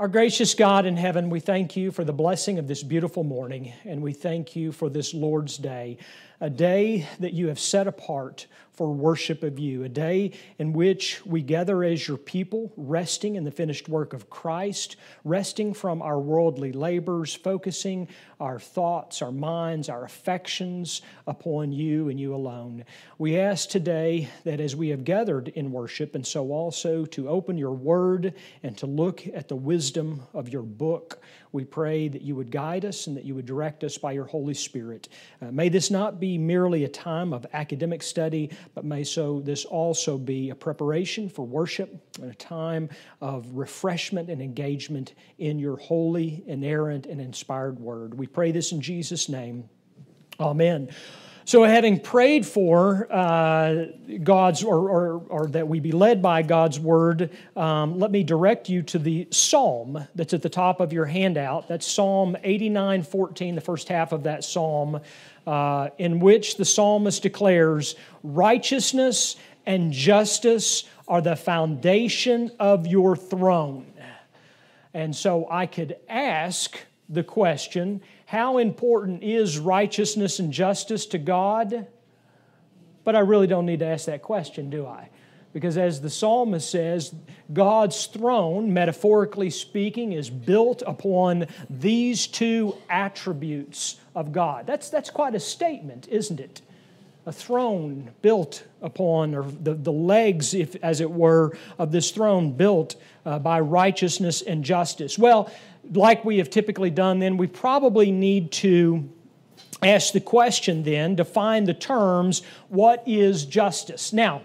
Our gracious God in heaven, we thank you for the blessing of this beautiful morning, and we thank you for this Lord's Day, a day that you have set apart for worship of you, a day in which we gather as your people, resting in the finished work of Christ, resting from our worldly labors, focusing our thoughts, our minds, our affections upon you and you alone. We ask today that as we have gathered in worship, and so also to open your word and to look at the wisdom of your book, we pray that you would guide us and that you would direct us by your Holy Spirit. Uh, may this not be merely a time of academic study, but may so this also be a preparation for worship and a time of refreshment and engagement in your holy, inerrant, and inspired word. We pray this in Jesus' name. Amen. So, having prayed for uh, God's, or, or, or, that we be led by God's word, um, let me direct you to the psalm that's at the top of your handout. That's Psalm 89 14, the first half of that psalm, uh, in which the psalmist declares, Righteousness and justice are the foundation of your throne. And so I could ask the question how important is righteousness and justice to God? But I really don't need to ask that question, do I? Because as the psalmist says, God's throne, metaphorically speaking, is built upon these two attributes of God. That's, that's quite a statement, isn't it? A throne built upon, or the, the legs, if, as it were, of this throne built uh, by righteousness and justice. Well, like we have typically done, then we probably need to ask the question then, define the terms, what is justice? Now,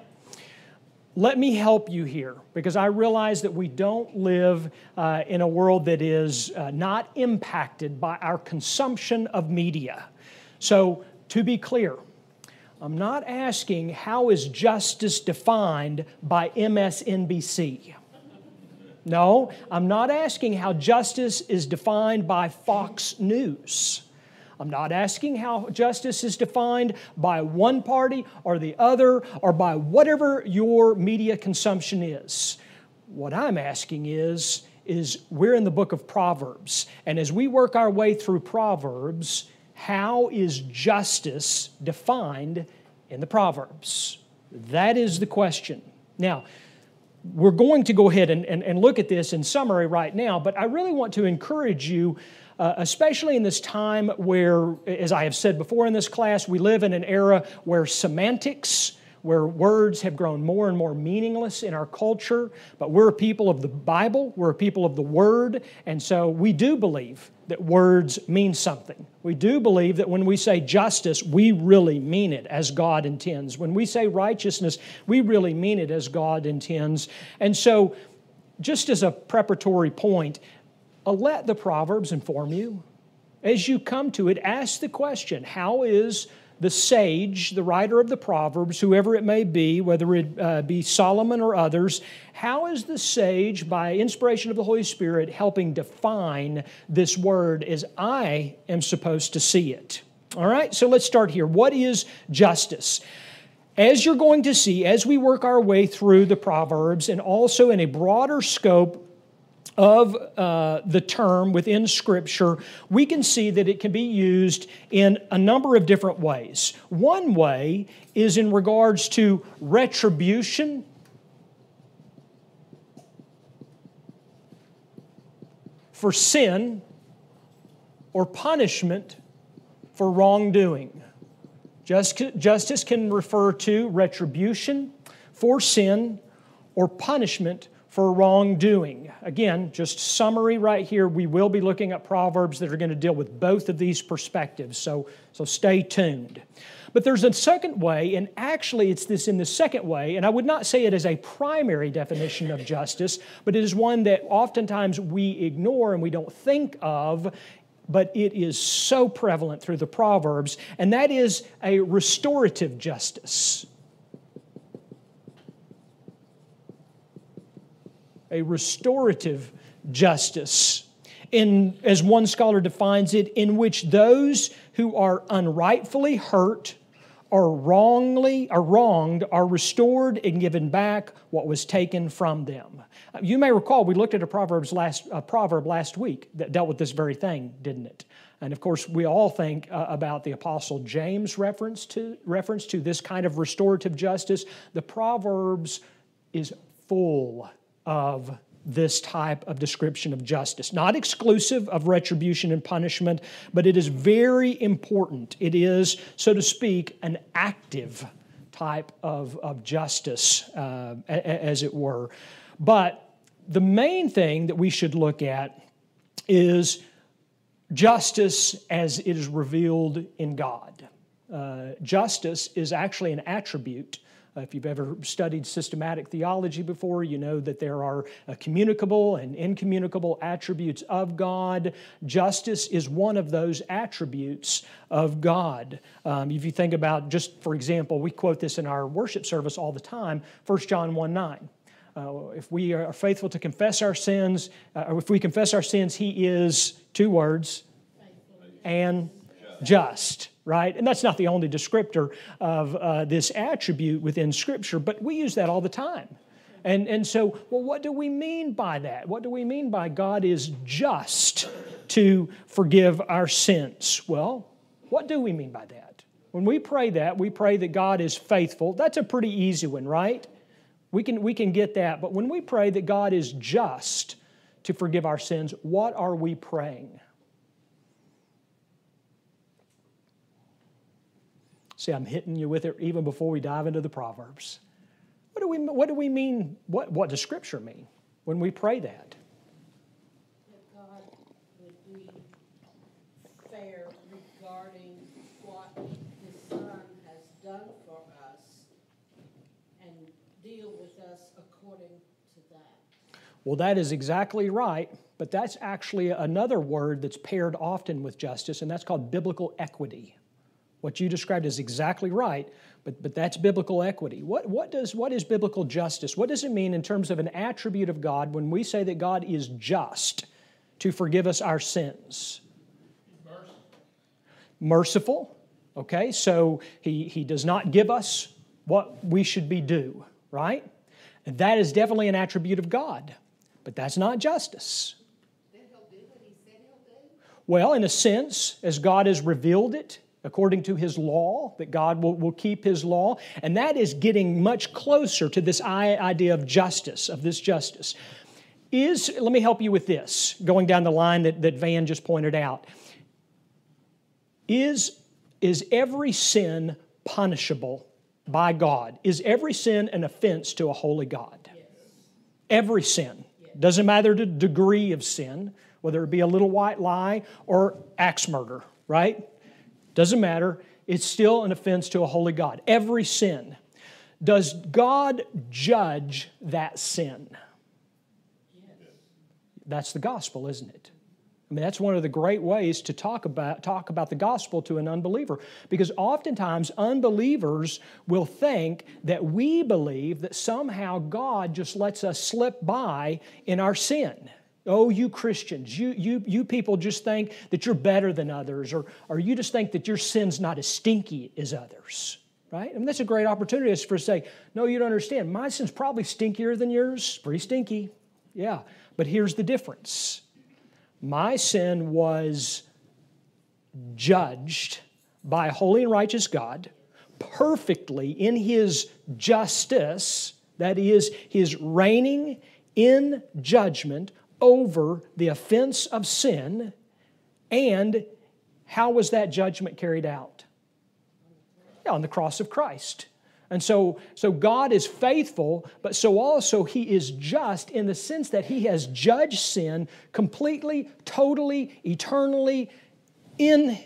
let me help you here because I realize that we don't live uh, in a world that is uh, not impacted by our consumption of media. So, to be clear, I'm not asking how is justice defined by MSNBC. No, I'm not asking how justice is defined by Fox News. I'm not asking how justice is defined by one party or the other or by whatever your media consumption is. What I'm asking is, is we're in the book of Proverbs. And as we work our way through Proverbs, how is justice defined in the Proverbs? That is the question. Now, we're going to go ahead and, and, and, look at this in summary right now, but I really want to encourage you, uh, especially in this time where, as I have said before in this class, we live in an era where semantics, where words have grown more and more meaningless in our culture, but we're a people of the Bible, we're a people of the Word, and so we do believe that words mean something. We do believe that when we say justice, we really mean it as God intends. When we say righteousness, we really mean it as God intends. And so, just as a preparatory point, uh, let the Proverbs inform you. As you come to it, ask the question how is the sage, the writer of the Proverbs, whoever it may be, whether it uh, be Solomon or others, how is the sage, by inspiration of the Holy Spirit, helping define this word as I am supposed to see it? All right, so let's start here. What is justice? As you're going to see, as we work our way through the Proverbs, and also in a broader scope, of uh, the term within Scripture, we can see that it can be used in a number of different ways. One way is in regards to retribution. For sin or punishment for wrongdoing. Justice can refer to retribution for sin or punishment for wrongdoing. Again, just summary right here. We will be looking at Proverbs that are going to deal with both of these perspectives, so, so stay tuned. But there's a second way, and actually it's this in the second way, and I would not say it as a primary definition of justice, but it is one that oftentimes we ignore and we don't think of but it is so prevalent through the Proverbs, and that is a restorative justice. A restorative justice, in, as one scholar defines it, in which those who are unrightfully hurt or wrongly are wronged are restored and given back what was taken from them. You may recall we looked at a Proverbs last a proverb last week that dealt with this very thing, didn't it? And of course, we all think uh, about the Apostle James' reference to reference to this kind of restorative justice. The Proverbs is full of this type of description of justice. Not exclusive of retribution and punishment, but it is very important. It is, so to speak, an active type of, of justice, uh, as it were. But the main thing that we should look at is justice as it is revealed in God. Uh, justice is actually an attribute if you've ever studied systematic theology before, you know that there are uh, communicable and incommunicable attributes of God. Justice is one of those attributes of God. Um, if you think about, just for example, we quote this in our worship service all the time 1 John 1 9. Uh, if we are faithful to confess our sins, uh, if we confess our sins, He is, two words, and just right? And that's not the only descriptor of uh, this attribute within Scripture, but we use that all the time. And, and so, well, what do we mean by that? What do we mean by God is just to forgive our sins? Well, what do we mean by that? When we pray that, we pray that God is faithful. That's a pretty easy one, right? We can, we can get that. But when we pray that God is just to forgive our sins, what are we praying? See, I'm hitting you with it even before we dive into the Proverbs. What do we, what do we mean? What, what does Scripture mean when we pray that? That God would be fair regarding what His Son has done for us and deal with us according to that. Well, that is exactly right, but that's actually another word that's paired often with justice, and that's called biblical equity. What you described is exactly right, but, but that's biblical equity. What, what, does, what is biblical justice? What does it mean in terms of an attribute of God when we say that God is just to forgive us our sins? Merciful. Merciful, okay? So he, he does not give us what we should be due, right? And that is definitely an attribute of God, but that's not justice. Well, in a sense, as God has revealed it, according to his law, that God will, will keep his law. And that is getting much closer to this idea of justice, of this justice. Is, let me help you with this, going down the line that, that Van just pointed out. Is, is every sin punishable by God? Is every sin an offense to a holy God? Yes. Every sin. Yes. Doesn't matter the degree of sin, whether it be a little white lie or axe murder, right? Doesn't matter. It's still an offense to a holy God. Every sin. Does God judge that sin? That's the gospel, isn't it? I mean, that's one of the great ways to talk about, talk about the gospel to an unbeliever. Because oftentimes, unbelievers will think that we believe that somehow God just lets us slip by in our sin. Oh, you Christians, you, you, you people just think that you're better than others, or, or you just think that your sin's not as stinky as others, right? I mean, that's a great opportunity for us to say, no, you don't understand. My sin's probably stinkier than yours, pretty stinky. Yeah, but here's the difference my sin was judged by a holy and righteous God perfectly in his justice, that is, his reigning in judgment over the offense of sin, and how was that judgment carried out? Yeah, on the cross of Christ. And so, so God is faithful, but so also He is just in the sense that He has judged sin completely, totally, eternally, in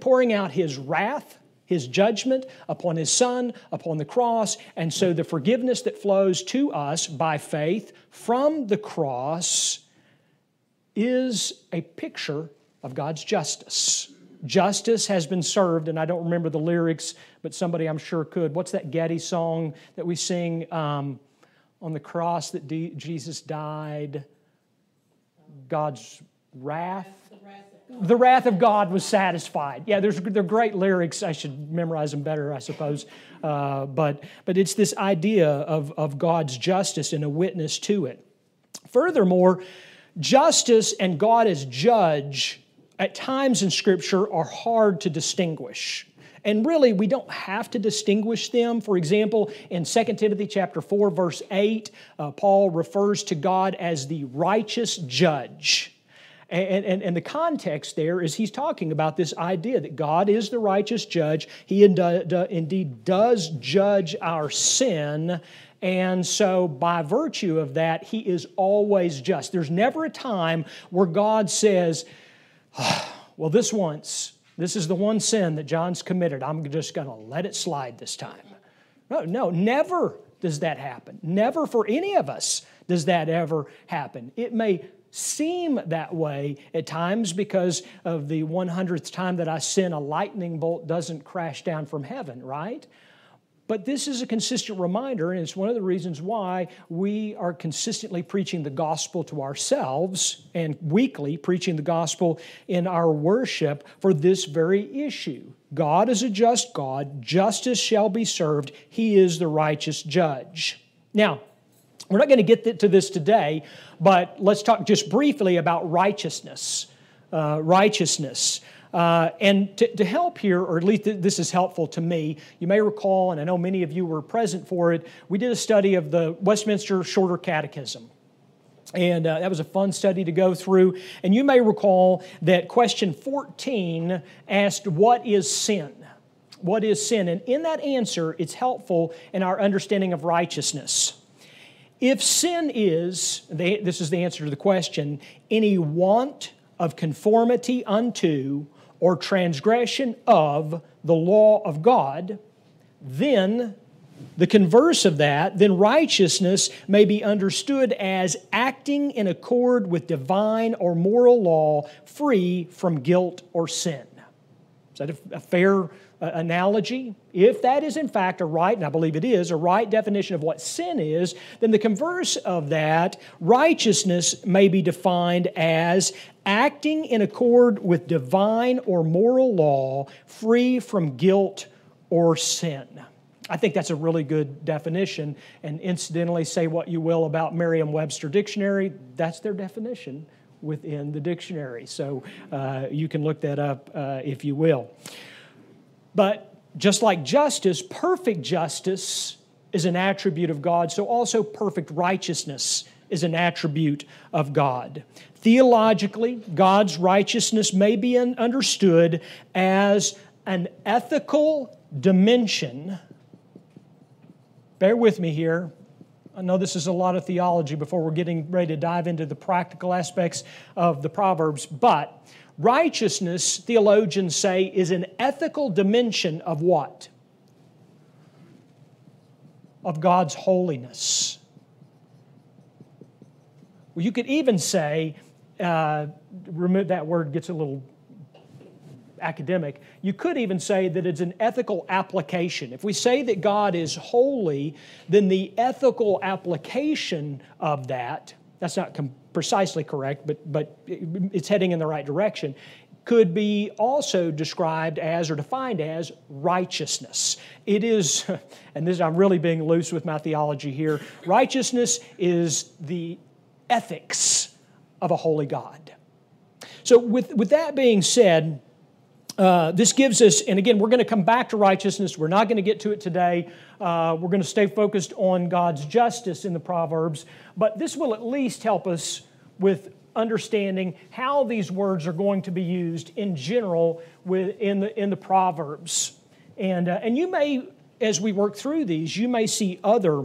pouring out His wrath, His judgment upon His Son, upon the cross. And so the forgiveness that flows to us by faith from the cross is a picture of God's justice. Justice has been served, and I don't remember the lyrics, but somebody I'm sure could. What's that Getty song that we sing um, on the cross that D- Jesus died? God's wrath The wrath of God. was satisfied. Yeah, there's they're great lyrics. I should memorize them better, I suppose. Uh, but but it's this idea of of God's justice and a witness to it. Furthermore, justice and God as judge at times in Scripture are hard to distinguish. And really, we don't have to distinguish them. For example, in 2 Timothy chapter 4, verse 8, uh, Paul refers to God as the righteous judge. And, and, and, the context there is he's talking about this idea that God is the righteous judge. He indeed does judge our sin. And so, by virtue of that, he is always just. There's never a time where God says, oh, Well, this once, this is the one sin that John's committed. I'm just going to let it slide this time. No, no, never does that happen. Never for any of us does that ever happen. It may seem that way at times because of the 100th time that I sin, a lightning bolt doesn't crash down from heaven, right? But this is a consistent reminder, and it's one of the reasons why we are consistently preaching the gospel to ourselves and weekly preaching the gospel in our worship for this very issue. God is a just God, justice shall be served, He is the righteous judge. Now, we're not going to get to this today, but let's talk just briefly about righteousness. Uh, righteousness. Uh, and to, to, help here, or at least this is helpful to me, you may recall, and I know many of you were present for it, we did a study of the Westminster Shorter Catechism. And uh, that was a fun study to go through. And you may recall that question 14 asked, What is sin? What is sin? And in that answer, it's helpful in our understanding of righteousness. If sin is, this is the answer to the question, any want of conformity unto or transgression of the law of God, then the converse of that, then righteousness may be understood as acting in accord with divine or moral law, free from guilt or sin. Is that a, fair analogy? If that is in fact a right, and I believe it is, a right definition of what sin is, then the converse of that, righteousness may be defined as acting in accord with divine or moral law, free from guilt or sin. I think that's a really good definition. And incidentally, say what you will about Merriam Webster Dictionary, that's their definition within the dictionary. So uh, you can look that up uh, if you will. But just like justice, perfect justice is an attribute of God, so also perfect righteousness is an attribute of God. Theologically, God's righteousness may be understood as an ethical dimension. Bear with me here. I know this is a lot of theology before we're getting ready to dive into the practical aspects of the Proverbs, but righteousness, theologians say, is an ethical dimension of what? Of God's holiness. Well, you could even say, uh, remove that word gets a little academic. You could even say that it's an ethical application. If we say that God is holy, then the ethical application of that, that's not com- precisely correct, but, but it's heading in the right direction, could be also described as or defined as righteousness. It is, and this I'm really being loose with my theology here, righteousness is the ethics of a holy God. So, with, with that being said, uh, this gives us, and again, we're going to come back to righteousness. We're not going to get to it today. Uh, we're going to stay focused on God's justice in the Proverbs, but this will at least help us with understanding how these words are going to be used in general in, the, in the Proverbs. And, uh, and you may, as we work through these, you may see other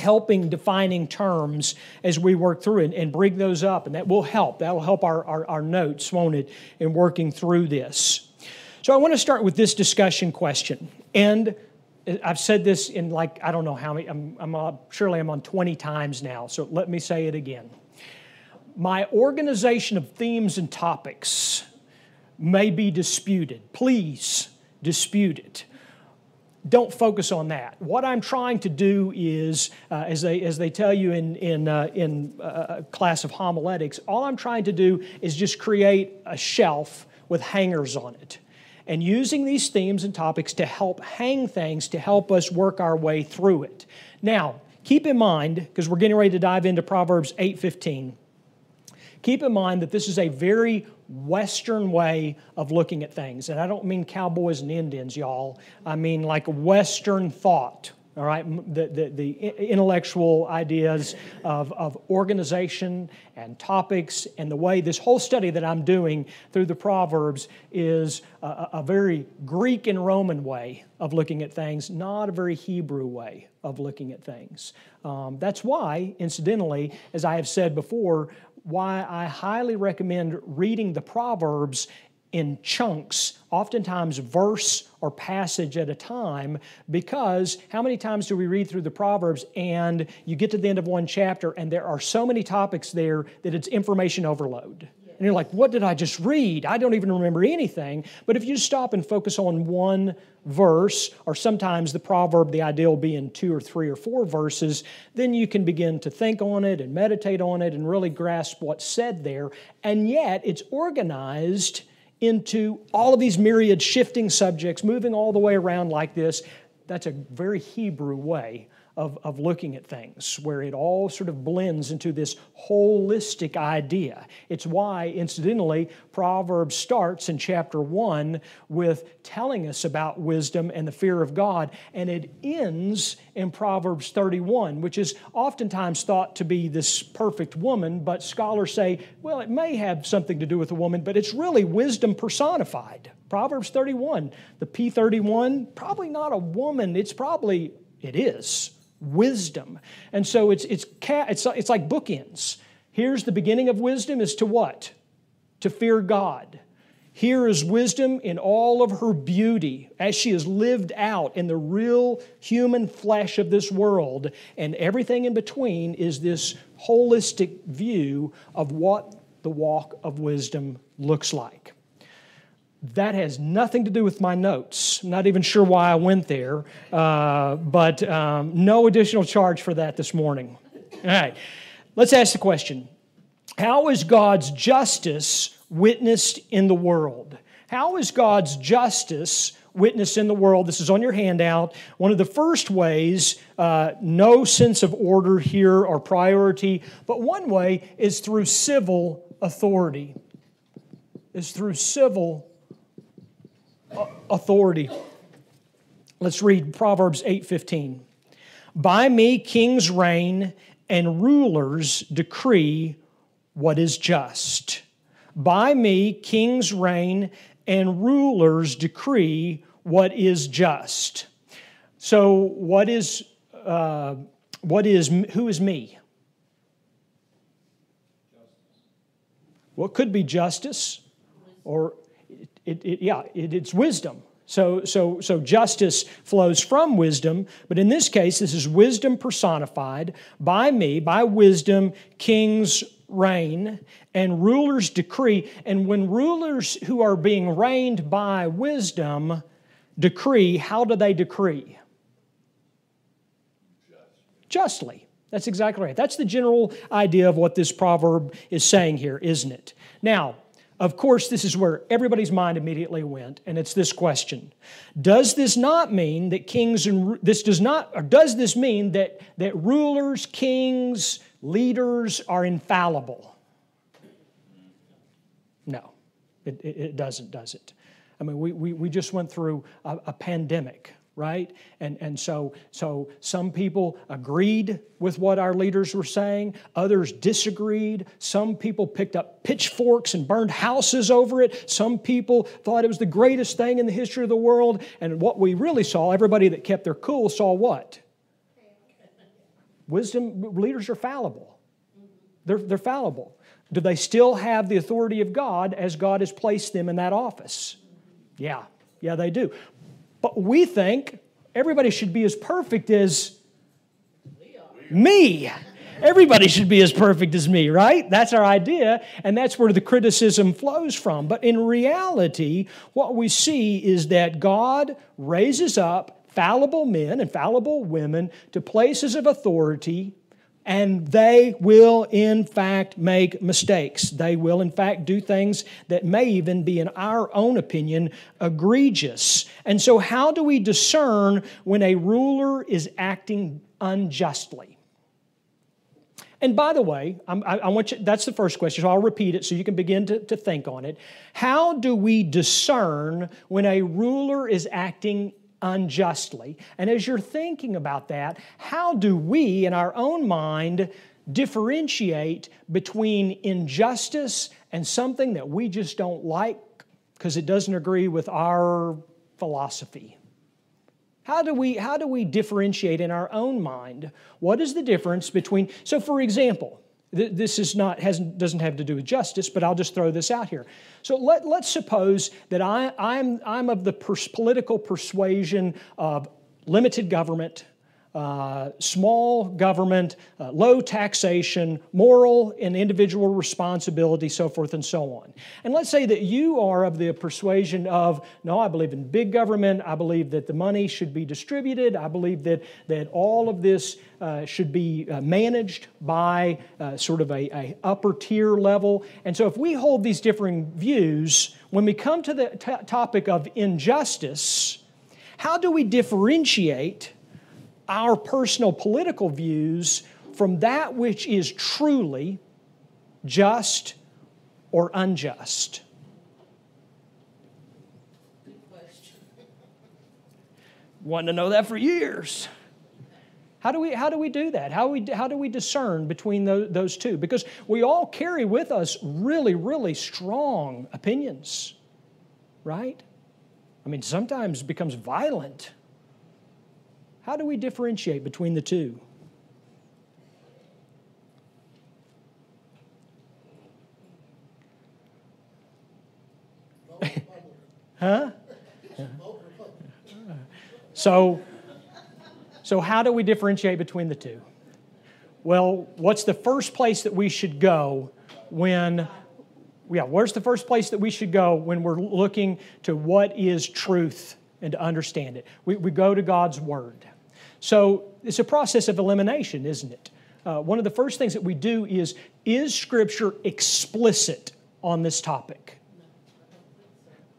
helping defining terms as we work through it and bring those up, and that will help. That will help our, our, our notes, won't it, in working through this. So I want to start with this discussion question. And I've said this in like, I don't know how many, I'm, I'm uh, surely I'm on 20 times now, so let me say it again. My organization of themes and topics may be disputed. Please dispute it. Don't focus on that. What I'm trying to do is, uh, as, they, as they tell you in, in, uh, in uh, class of homiletics, all I'm trying to do is just create a shelf with hangers on it. And using these themes and topics to help hang things, to help us work our way through it. Now, keep in mind, because we're getting ready to dive into Proverbs 8:15, keep in mind that this is a very Western way of looking at things. And I don't mean cowboys and Indians, y'all. I mean like Western thought, all right? The, the, the intellectual ideas of, of organization and topics, and the way this whole study that I'm doing through the Proverbs is a, a very Greek and Roman way of looking at things, not a very Hebrew way of looking at things. Um, that's why, incidentally, as I have said before, why I highly recommend reading the Proverbs in chunks, oftentimes verse or passage at a time, because how many times do we read through the Proverbs and you get to the end of one chapter and there are so many topics there that it's information overload? And you're like, what did I just read? I don't even remember anything. But if you stop and focus on one verse, or sometimes the proverb, the idea will be in two or three or four verses, then you can begin to think on it and meditate on it and really grasp what's said there. And yet, it's organized into all of these myriad shifting subjects, moving all the way around like this. That's a very Hebrew way of, of looking at things, where it all sort of blends into this holistic idea. It's why, incidentally, Proverbs starts in chapter 1 with telling us about wisdom and the fear of God, and it ends in Proverbs 31, which is oftentimes thought to be this perfect woman, but scholars say, well, it may have something to do with a woman, but it's really wisdom personified. Proverbs 31, the P31, probably not a woman, it's probably, it is wisdom. And so it's, it's, it's, it's like bookends. Here's the beginning of wisdom is to what? To fear God. Here is wisdom in all of her beauty as she is lived out in the real human flesh of this world. And everything in between is this holistic view of what the walk of wisdom looks like. That has nothing to do with my notes. I'm not even sure why I went there, uh, but um, no additional charge for that this morning. All right, let's ask the question How is God's justice witnessed in the world? How is God's justice witnessed in the world? This is on your handout. One of the first ways, uh, no sense of order here or priority, but one way is through civil authority. Is through civil authority. Let's read Proverbs 8:15. By me kings reign and rulers decree what is just. By me kings reign and rulers decree what is just. So, what is, uh, what is, who is me? What could be justice, or it, it, yeah, it, it's wisdom. So, so, so justice flows from wisdom, but in this case, this is wisdom personified. By me, by wisdom, kings reign and rulers decree. And when rulers who are being reigned by wisdom decree, how do they decree? Justly. That's exactly right. That's the general idea of what this proverb is saying here, isn't it? Now, of course, this is where everybody's mind immediately went, and it's this question Does this not mean that kings and this does not, or does this mean that, that rulers, kings, leaders are infallible? No, it, it, doesn't, does it? I mean, we, we, we just went through a, a pandemic right? And, and so, so some people agreed with what our leaders were saying, others disagreed. Some people picked up pitchforks and burned houses over it. Some people thought it was the greatest thing in the history of the world. And what we really saw, everybody that kept their cool saw what? Wisdom, leaders are fallible. They're, they're fallible. Do they still have the authority of God as God has placed them in that office? Yeah, yeah, they do. But we think everybody should be as perfect as me. Everybody should be as perfect as me, right? That's our idea, and that's where the criticism flows from. But in reality, what we see is that God raises up fallible men and fallible women to places of authority, and they will, in fact, make mistakes. They will, in fact, do things that may even be, in our own opinion, egregious. And so, how do we discern when a ruler is acting unjustly? And by the way, I, I, want you, that's the first question, so I'll repeat it so you can begin to, to think on it. How do we discern when a ruler is acting unjustly? And as you're thinking about that, how do we, in our own mind, differentiate between injustice and something that we just don't like because it doesn't agree with our philosophy? How do we, how do we differentiate in our own mind? What is the difference between, so for example, this is not, has, doesn't have to do with justice, but I'll just throw this out here. So let, let's suppose that I, I'm, I'm of the pers- political persuasion of limited government, uh, small government, uh, low taxation, moral and individual responsibility, so forth and so on. And let's say that you are of the persuasion of, no, I believe in big government, I believe that the money should be distributed, I believe that, that all of this uh, should be uh, managed by uh, sort of a, a, upper tier level. And so if we hold these differing views, when we come to the t- topic of injustice, how do we differentiate our personal political views from that which is truly just or unjust? Wanted to know that for years. How do we, how do, we do that? How, we, how do we discern between those, those two? Because we all carry with us really, really strong opinions, right? I mean, sometimes it becomes violent. How do we differentiate between the two? huh? So, so how do we differentiate between the two? Well, what's the first place that we should go when yeah, where's the first place that we should go when we're looking to what is truth and to understand it? We, we go to God's Word. So it's a process of elimination, isn't it? Uh, one of the first things that we do is is Scripture explicit on this topic?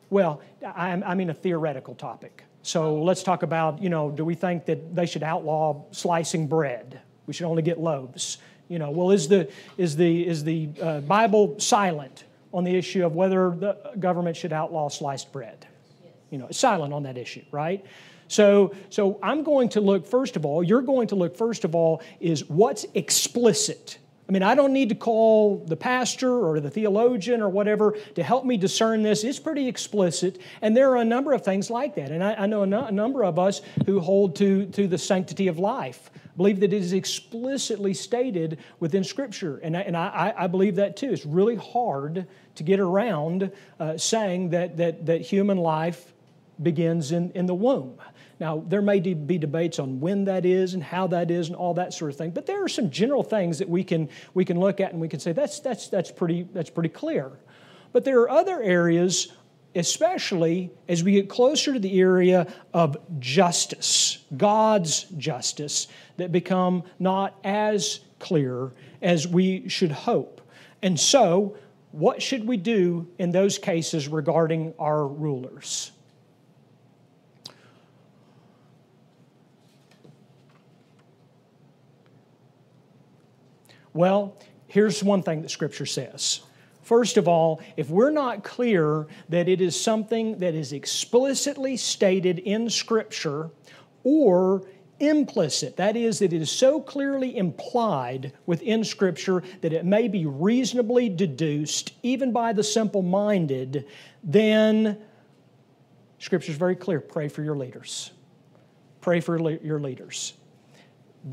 Well, I, I mean a theoretical topic. So let's talk about, you know, do we think that they should outlaw slicing bread? We should only get loaves. You know, well, is the, is the, is the uh, Bible silent on the issue of whether the government should outlaw sliced bread? You know, it's silent on that issue, right? So, so I'm going to look, first of all, you're going to look, first of all, is what's explicit. I mean, I don't need to call the pastor or the theologian or whatever to help me discern this. It's pretty explicit. And there are a number of things like that. And I, I know a, number of us who hold to, to the sanctity of life, believe that it is explicitly stated within Scripture. And I, and I, I believe that too. It's really hard to get around uh, saying that, that, that human life begins in, in the womb. Now, there may be debates on when that is and how that is and all that sort of thing, but there are some general things that we can, we can look at and we can say that's, that's, that's, pretty, that's pretty clear. But there are other areas, especially as we get closer to the area of justice, God's justice, that become not as clear as we should hope. And so, what should we do in those cases regarding our rulers? Well, here's one thing that Scripture says. First of all, if we're not clear that it is something that is explicitly stated in Scripture or implicit, that is, it is so clearly implied within Scripture that it may be reasonably deduced, even by the simple minded, then Scripture is very clear pray for your leaders. Pray for your leaders.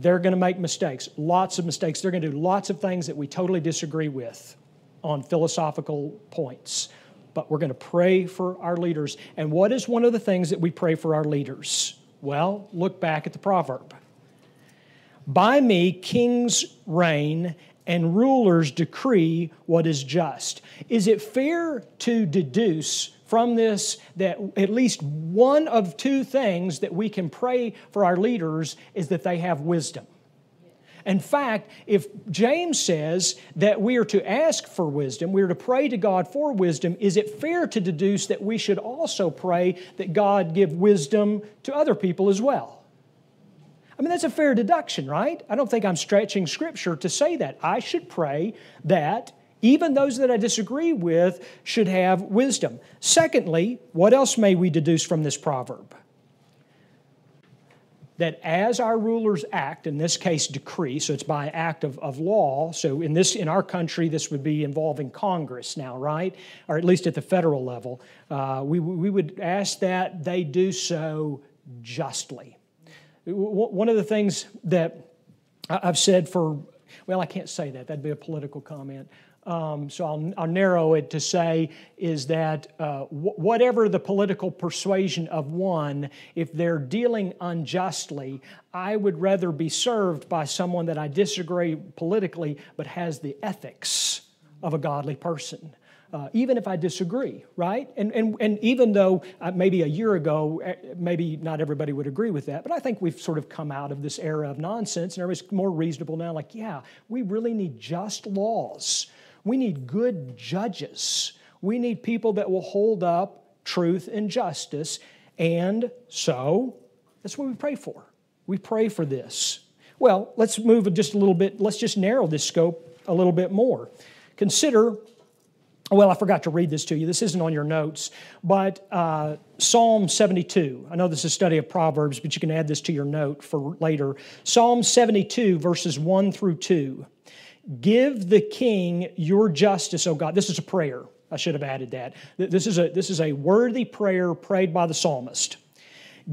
They're going to make mistakes, lots of mistakes. They're going to do lots of things that we totally disagree with on philosophical points. But we're going to pray for our leaders. And what is one of the things that we pray for our leaders? Well, look back at the proverb. By me, kings reign and rulers decree what is just. Is it fair to deduce from this that at least one of two things that we can pray for our leaders is that they have wisdom. In fact, if James says that we are to ask for wisdom, we are to pray to God for wisdom, is it fair to deduce that we should also pray that God give wisdom to other people as well? I mean, that's a fair deduction, right? I don't think I'm stretching Scripture to say that. I should pray that even those that I disagree with should have wisdom. Secondly, what else may we deduce from this proverb? That as our rulers act, in this case decree, so it's by act of, of law, so in this in our country this would be involving Congress now, right? Or at least at the federal level. Uh, we, we would ask that they do so justly. One of the things that I've said for, well, I can't say that, that'd be a political comment. Um, so I'll, I'll, narrow it to say is that uh, whatever the political persuasion of one, if they're dealing unjustly, I would rather be served by someone that I disagree politically but has the ethics of a godly person uh, even if I disagree, right? And, and, and even though uh, maybe a year ago, eh, maybe not everybody would agree with that, but I think we've sort of come out of this era of nonsense and everybody's more reasonable now. Like, yeah, we really need just laws. We need good judges. We need people that will hold up truth and justice. And so that's what we pray for. We pray for this. Well, let's move just a little bit, let's just narrow this scope a little bit more. Consider well, I forgot to read this to you. This isn't on your notes, but uh, Psalm 72. I know this is a study of Proverbs, but you can add this to your note for later. Psalm 72, verses 1 through 2. Give the king your justice, O God. This is a prayer. I should have added that. This is a, this is a worthy prayer prayed by the psalmist.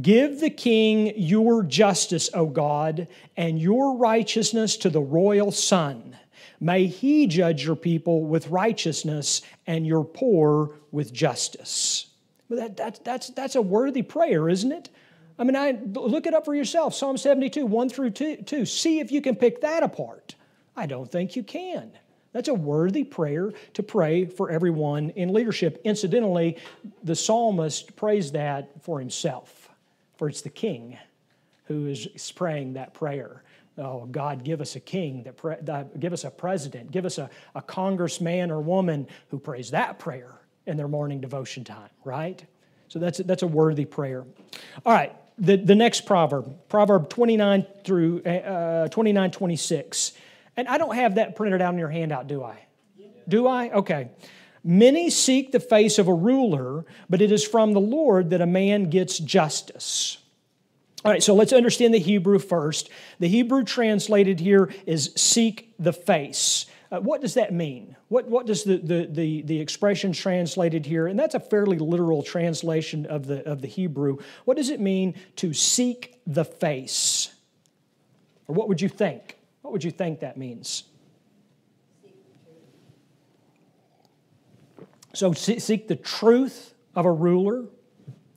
Give the king your justice, O God, and your righteousness to the royal son. May he judge your people with righteousness and your poor with justice. Well, that, that, that's, that's a worthy prayer, isn't it? I mean, I, look it up for yourself Psalm 72, 1 through 2, 2. See if you can pick that apart. I don't think you can. That's a worthy prayer to pray for everyone in leadership. Incidentally, the psalmist prays that for himself, for it's the king who is praying that prayer. Oh, God, give us a king, that, pre- give us a president, give us a, a congressman or woman who prays that prayer in their morning devotion time, right? So that's, that's a worthy prayer. All right, the, the next proverb, Proverb 29 through uh, 29, 26. And I don't have that printed out in your handout, do I? Do I? Okay. Many seek the face of a ruler, but it is from the Lord that a man gets justice. All right, so let's understand the Hebrew first. The Hebrew translated here is seek the face. Uh, what does that mean? What, what does the, the, the, the expression translated here, and that's a fairly literal translation of the, of the Hebrew, what does it mean to seek the face? Or what would you think? What would you think that means? So, seek the truth of a ruler.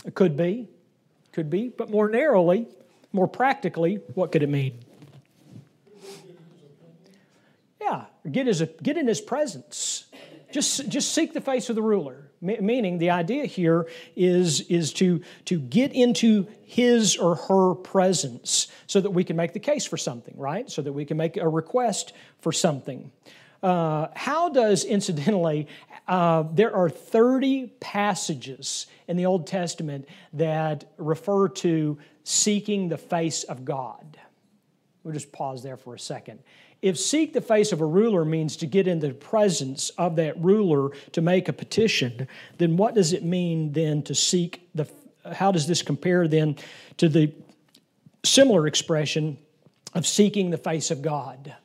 It could be. Could be, but more narrowly, more practically, what could it mean? Yeah, get, his, get in his presence. Just, just seek the face of the ruler. Meaning, the idea here is, is to, to get into his or her presence so that we can make the case for something, right? So that we can make a request for something. Uh, how does, incidentally, uh, there are 30 passages in the Old Testament that refer to seeking the face of God. We'll just pause there for a second. If seek the face of a ruler means to get in the presence of that ruler to make a petition, then what does it mean then to seek the how does this compare then to the similar expression of seeking the face of God?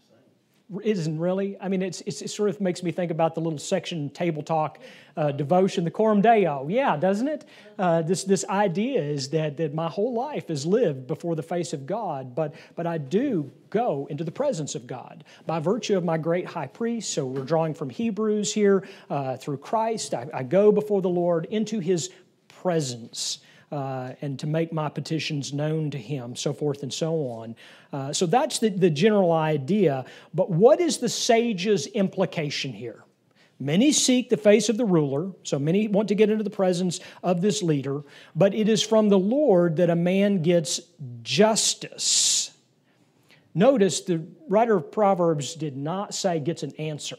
Isn't really. I mean, it's, it's, it sort of makes me think about the little section table talk uh, devotion, the Coram Deo. Yeah, doesn't it? Uh, this, this idea is that, that my whole life is lived before the face of God, but, but I do go into the presence of God by virtue of my great high priest. So we're drawing from Hebrews here uh, through Christ. I, I go before the Lord into his presence uh, and to make my petitions known to him, so forth and so on. Uh, so that's the, the general idea. But what is the sage's implication here? Many seek the face of the ruler, so many want to get into the presence of this leader, but it is from the Lord that a man gets justice. Notice the writer of Proverbs did not say gets an answer,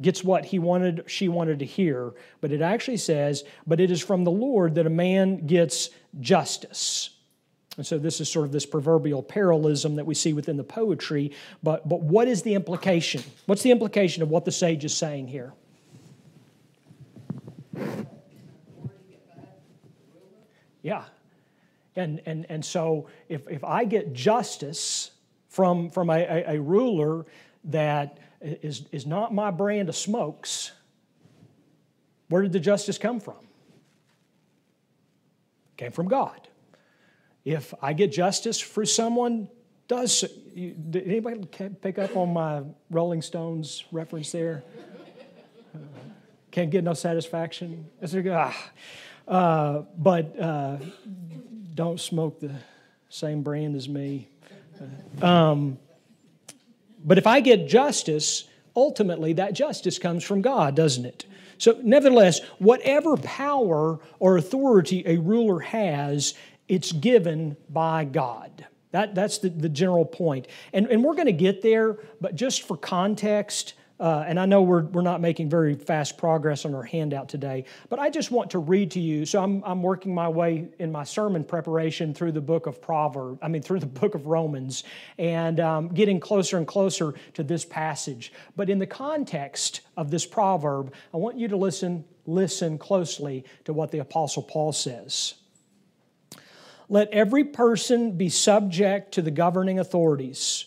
gets what he wanted, she wanted to hear, but it actually says, but it is from the Lord that a man gets justice. And so this is sort of this proverbial parallelism that we see within the poetry. But, but what is the implication? What's the implication of what the sage is saying here? Yeah. And, and, and so if, if I get justice from, from a, a, a ruler that is, is not my brand of smokes, where did the justice come from? It came from God if I get justice for someone does did anybody pick up on my Rolling Stones reference there? Uh, can't get no satisfaction. Ah. Uh, but uh, don't smoke the same brand as me. Uh, um, but if I get justice, ultimately that justice comes from God, doesn't it? So, nevertheless, whatever power or authority a ruler has, it's given by God. That, that's the, the general point. And, and we're going to get there, but just for context, uh, and I know we're, we're not making very fast progress on our handout today, but I just want to read to you. So I'm, I'm working my way in my sermon preparation through the book of Proverbs, I mean, through the book of Romans, and um, getting closer and closer to this passage. But in the context of this proverb, I want you to listen, listen closely to what the Apostle Paul says. Let every person be subject to the governing authorities,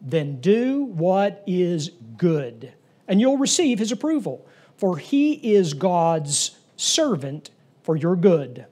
Then do what is good, and you'll receive his approval, for he is God's servant for your good.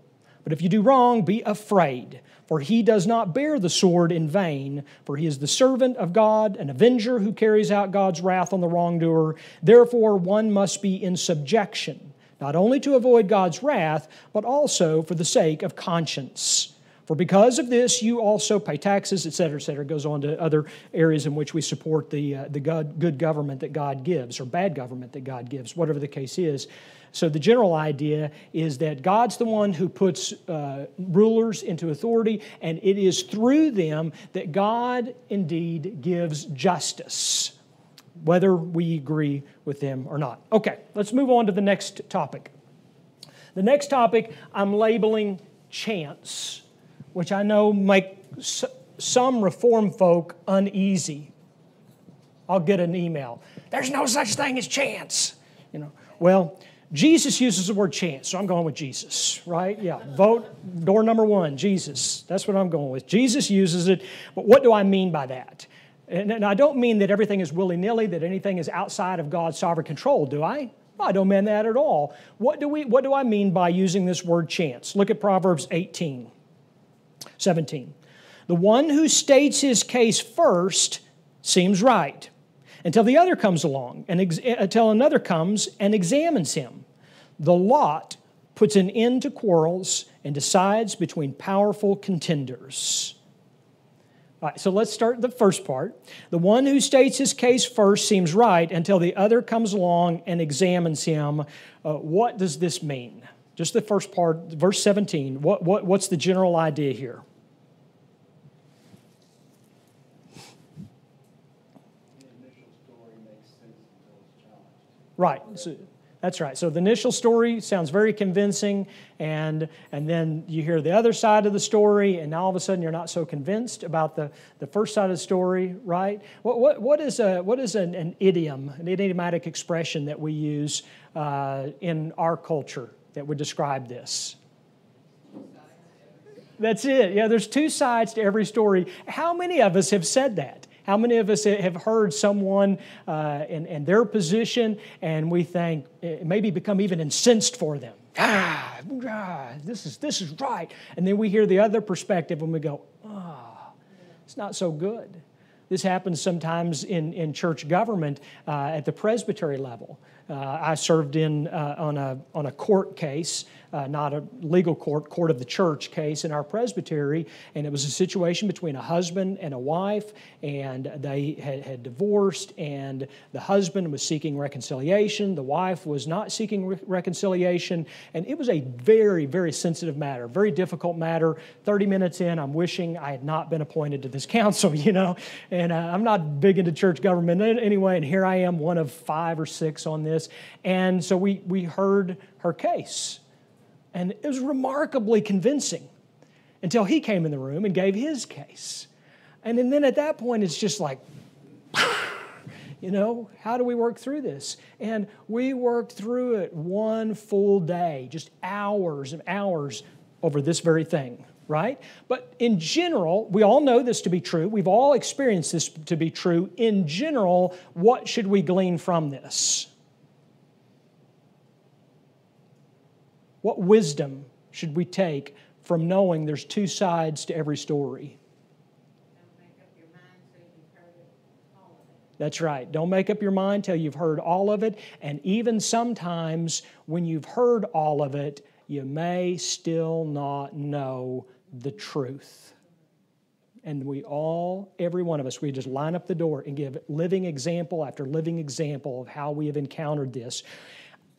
But if you do wrong, be afraid, for he does not bear the sword in vain, for he is the servant of God, an avenger who carries out God's wrath on the wrongdoer. Therefore, one must be in subjection, not only to avoid God's wrath, but also for the sake of conscience. For because of this, you also pay taxes, et cetera, et cetera. It goes on to other areas in which we support the, uh, the good government that God gives, or bad government that God gives, whatever the case is. So the general idea is that God's the one who puts uh, rulers into authority, and it is through them that God indeed gives justice, whether we agree with them or not. Okay, let's move on to the next topic. The next topic I'm labeling chance which I know make some reform folk uneasy. I'll get an email. There's no such thing as chance. You know, well, Jesus uses the word chance, so I'm going with Jesus, right? Yeah, vote door number one, Jesus. That's what I'm going with. Jesus uses it, but what do I mean by that? And, and I don't mean that everything is willy nilly, that anything is outside of God's sovereign control, do I? I don't mean that at all. What do, we, what do I mean by using this word chance? Look at Proverbs 18. 17. The one who states his case first seems right until the other comes along and ex- until another comes and examines him. The lot puts an end to quarrels and decides between powerful contenders. All right, so let's start the first part. The one who states his case first seems right until the other comes along and examines him. Uh, what does this mean? Just the first part, verse 17. What, what, what's the general idea here? Right. So, that's right. So the initial story sounds very convincing, and, and then you hear the other side of the story, and now all of a sudden you're not so convinced about the, the first side of the story, right? What, what, what is, a, what is an, an idiom, an idiomatic expression that we use uh, in our culture? That would describe this. That's it. Yeah, there's two sides to every story. How many of us have said that? How many of us have heard someone uh, in, in their position and we think, maybe become even incensed for them? Ah, ah, this is, this is right. And then we hear the other perspective and we go, ah, oh, it's not so good. This happens sometimes in, in church government uh, at the presbytery level. Uh, I served in, uh, on, a, on a court case uh, not a legal court, court of the church case in our presbytery, and it was a situation between a husband and a wife, and they had, had divorced, and the husband was seeking reconciliation, the wife was not seeking re- reconciliation, and it was a very, very sensitive matter, very difficult matter. 30 minutes in, I'm wishing I had not been appointed to this council, you know, and uh, I'm not big into church government anyway, and here I am, one of five or six on this, and so we, we heard her case. And it was remarkably convincing until he came in the room and gave his case. And then at that point, it's just like, you know, how do we work through this? And we worked through it one full day, just hours and hours over this very thing, right? But in general, we all know this to be true. We've all experienced this to be true. In general, what should we glean from this? What wisdom should we take from knowing there's two sides to every story? That's right. Don't make up your mind till you've heard all of it. And even sometimes when you've heard all of it, you may still not know the truth. And we all, every one of us, we just line up the door and give living example after living example of how we have encountered this.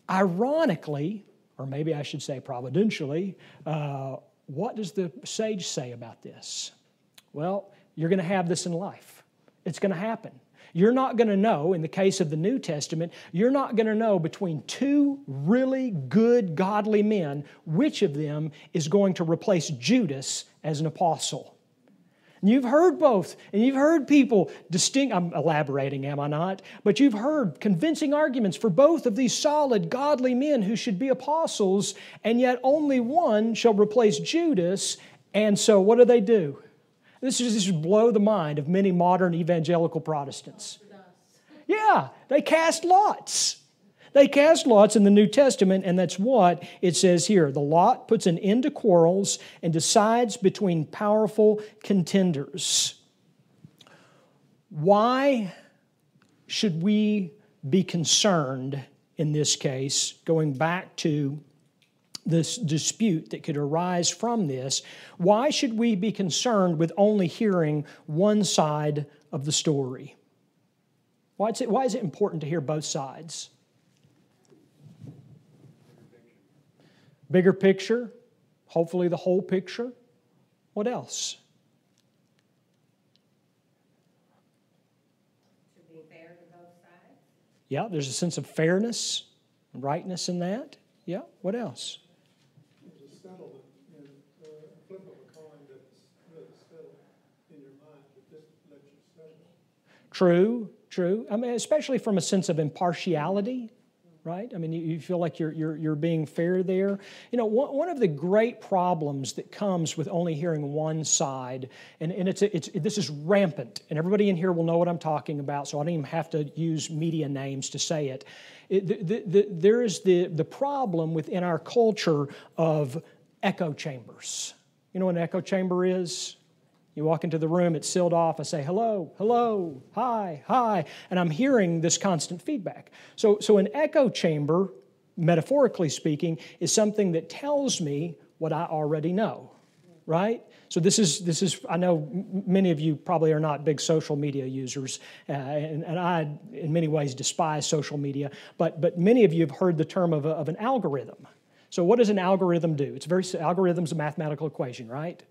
Ironically, or maybe I should say providentially, uh, what does the sage say about this? Well, you're going to have this in life. It's going to happen. You're not going to know, in the case of the New Testament, you're not going to know between two really good, godly men which of them is going to replace Judas as an apostle. And you've heard both, and you've heard people distinct, I'm elaborating, am I not? But you've heard convincing arguments for both of these solid, godly men who should be apostles, and yet only one shall replace Judas. And so, what do they do? This is just blow the mind of many modern evangelical Protestants. Yeah, they cast lots. They cast lots in the New Testament, and that's what it says here. The lot puts an end to quarrels and decides between powerful contenders. Why should we be concerned in this case, going back to this dispute that could arise from this? Why should we be concerned with only hearing one side of the story? Why is it, why is it important to hear both sides? Bigger picture, hopefully the whole picture. What else? To be fair to both sides. Yeah, there's a sense of fairness and rightness in that. Yeah, what else? There's a settle, in, uh, a flip of a coin that's really settled in your mind, that just lets you settle. True, true. I mean, especially from a sense of impartiality right? I mean, you, feel like you're, you're, you're being fair there. You know, one, one of the great problems that comes with only hearing one side, and, and it's, it's, this is rampant, and everybody in here will know what I'm talking about, so I don't even have to use media names to say it. it the, the, the, there is the, the problem within our culture of echo chambers. You know what an echo chamber is? You walk into the room, it's sealed off. I say, hello, hello, hi, hi. And I'm hearing this constant feedback. So, so an echo chamber, metaphorically speaking, is something that tells me what I already know, right? So this is this is I know many of you probably are not big social media users, uh, and, and, I in many ways despise social media. But but many of you have heard the term of, a, of an algorithm. So what does an algorithm do? It's very algorithm's a mathematical equation, right?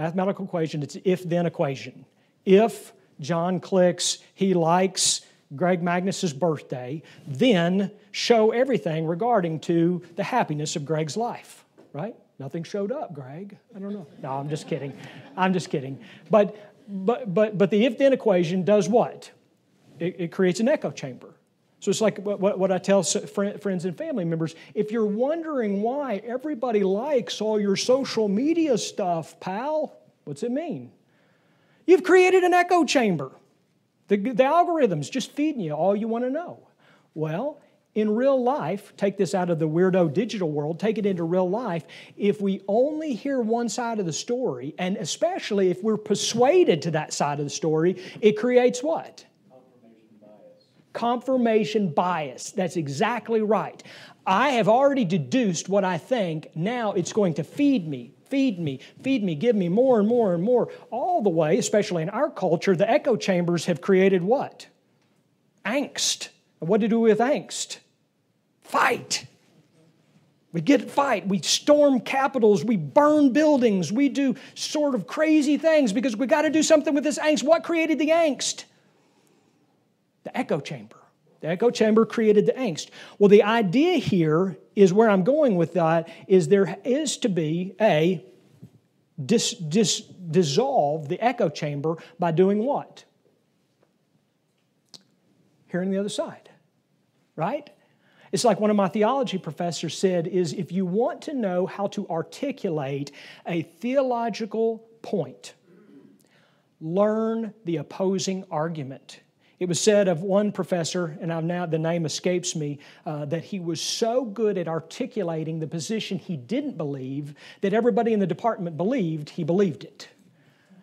Mathematical equation, it's if then equation. If John clicks, he likes Greg Magnus's birthday, then show everything regarding to the happiness of Greg's life, right? Nothing showed up, Greg. I don't know. No, I'm just kidding. I'm just kidding. But but but but the if then equation does what? It, it creates an echo chamber. So it's like what, I tell friends and family members if you're wondering why everybody likes all your social media stuff, pal, what's it mean? You've created an echo chamber. The, the algorithm's just feeding you all you want to know. Well, in real life, take this out of the weirdo digital world, take it into real life. If we only hear one side of the story, and especially if we're persuaded to that side of the story, it creates what? Confirmation bias. That's exactly right. I have already deduced what I think. Now it's going to feed me, feed me, feed me, give me more and more and more. All the way, especially in our culture, the echo chambers have created what? Angst. And what to do with angst? Fight. We get fight. We storm capitals. We burn buildings. We do sort of crazy things because we got to do something with this angst. What created the angst? The echo chamber. The echo chamber created the angst. Well, the idea here is where I'm going with that is there is to be a dis, dis, dissolve the echo chamber by doing what? Hearing the other side, right? It's like one of my theology professors said is if you want to know how to articulate a theological point, learn the opposing argument. It was said of one professor, and I've now the name escapes me, uh, that he was so good at articulating the position he didn't believe that everybody in the department believed he believed it.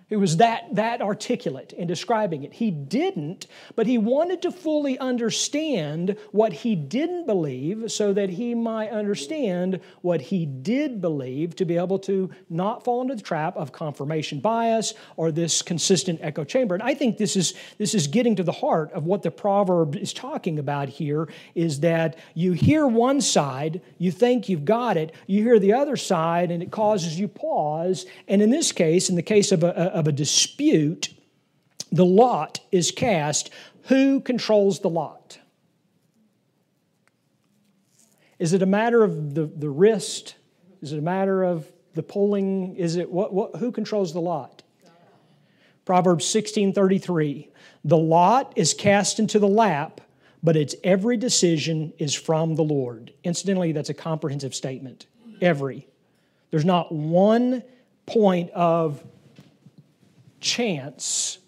It was that, that articulate in describing it. He didn't, but he wanted to fully understand what he didn't believe so that he might understand what he did believe to be able to not fall into the trap of confirmation bias or this consistent echo chamber. And I think this is, this is getting to the heart of what the proverb is talking about here is that you hear one side, you think you've got it, you hear the other side, and it causes you pause. And in this case, in the case of a, of a dispute, the lot is cast. Who controls the lot? Is it a matter of the, the wrist? Is it a matter of the pulling? Is it what, what who controls the lot? Proverbs 16:33. The lot is cast into the lap, but its every decision is from the Lord. Incidentally, that's a comprehensive statement. Every. There's not one point of chance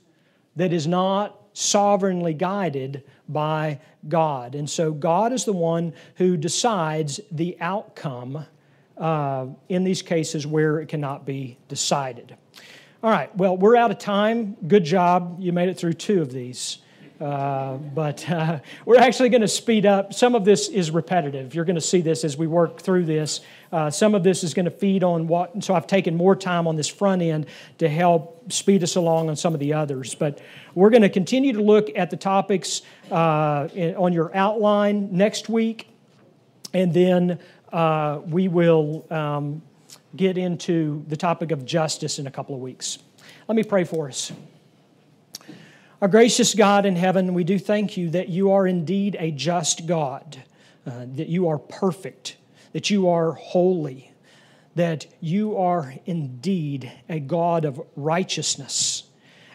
that is not sovereignly guided by God. And so God is the one who decides the outcome uh, in these cases where it cannot be decided. All right, well, we're out of time. Good job. You made it through two of these. Uh, but uh, we're actually going to speed up. Some of this is repetitive. You're going to see this as we work through this. Uh, some of this is going to feed on what, so I've taken more time on this front end to help speed us along on some of the others. But we're going to continue to look at the topics uh, in, on your outline next week, and then uh, we will um, get into the topic of justice in a couple of weeks. Let me pray for us. Our gracious God in heaven, we do thank you that you are indeed a just God, uh, that you are perfect, that you are holy, that you are indeed a God of righteousness.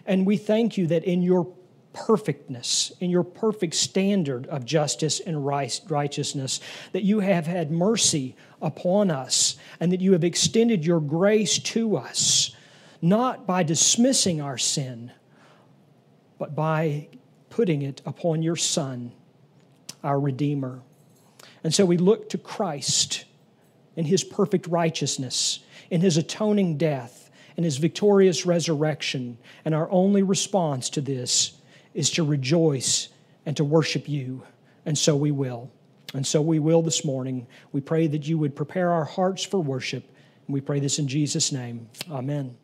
And we thank you that in your perfectness, in your perfect standard of justice and righteousness, that you have had mercy upon us and that you have extended your grace to us, not by dismissing our sin but by putting it upon your Son, our Redeemer. And so we look to Christ in his perfect righteousness, in his atoning death, in his victorious resurrection. And our only response to this is to rejoice and to worship you. And so we will. And so we will this morning. We pray that you would prepare our hearts for worship. And we pray this in Jesus' name. Amen.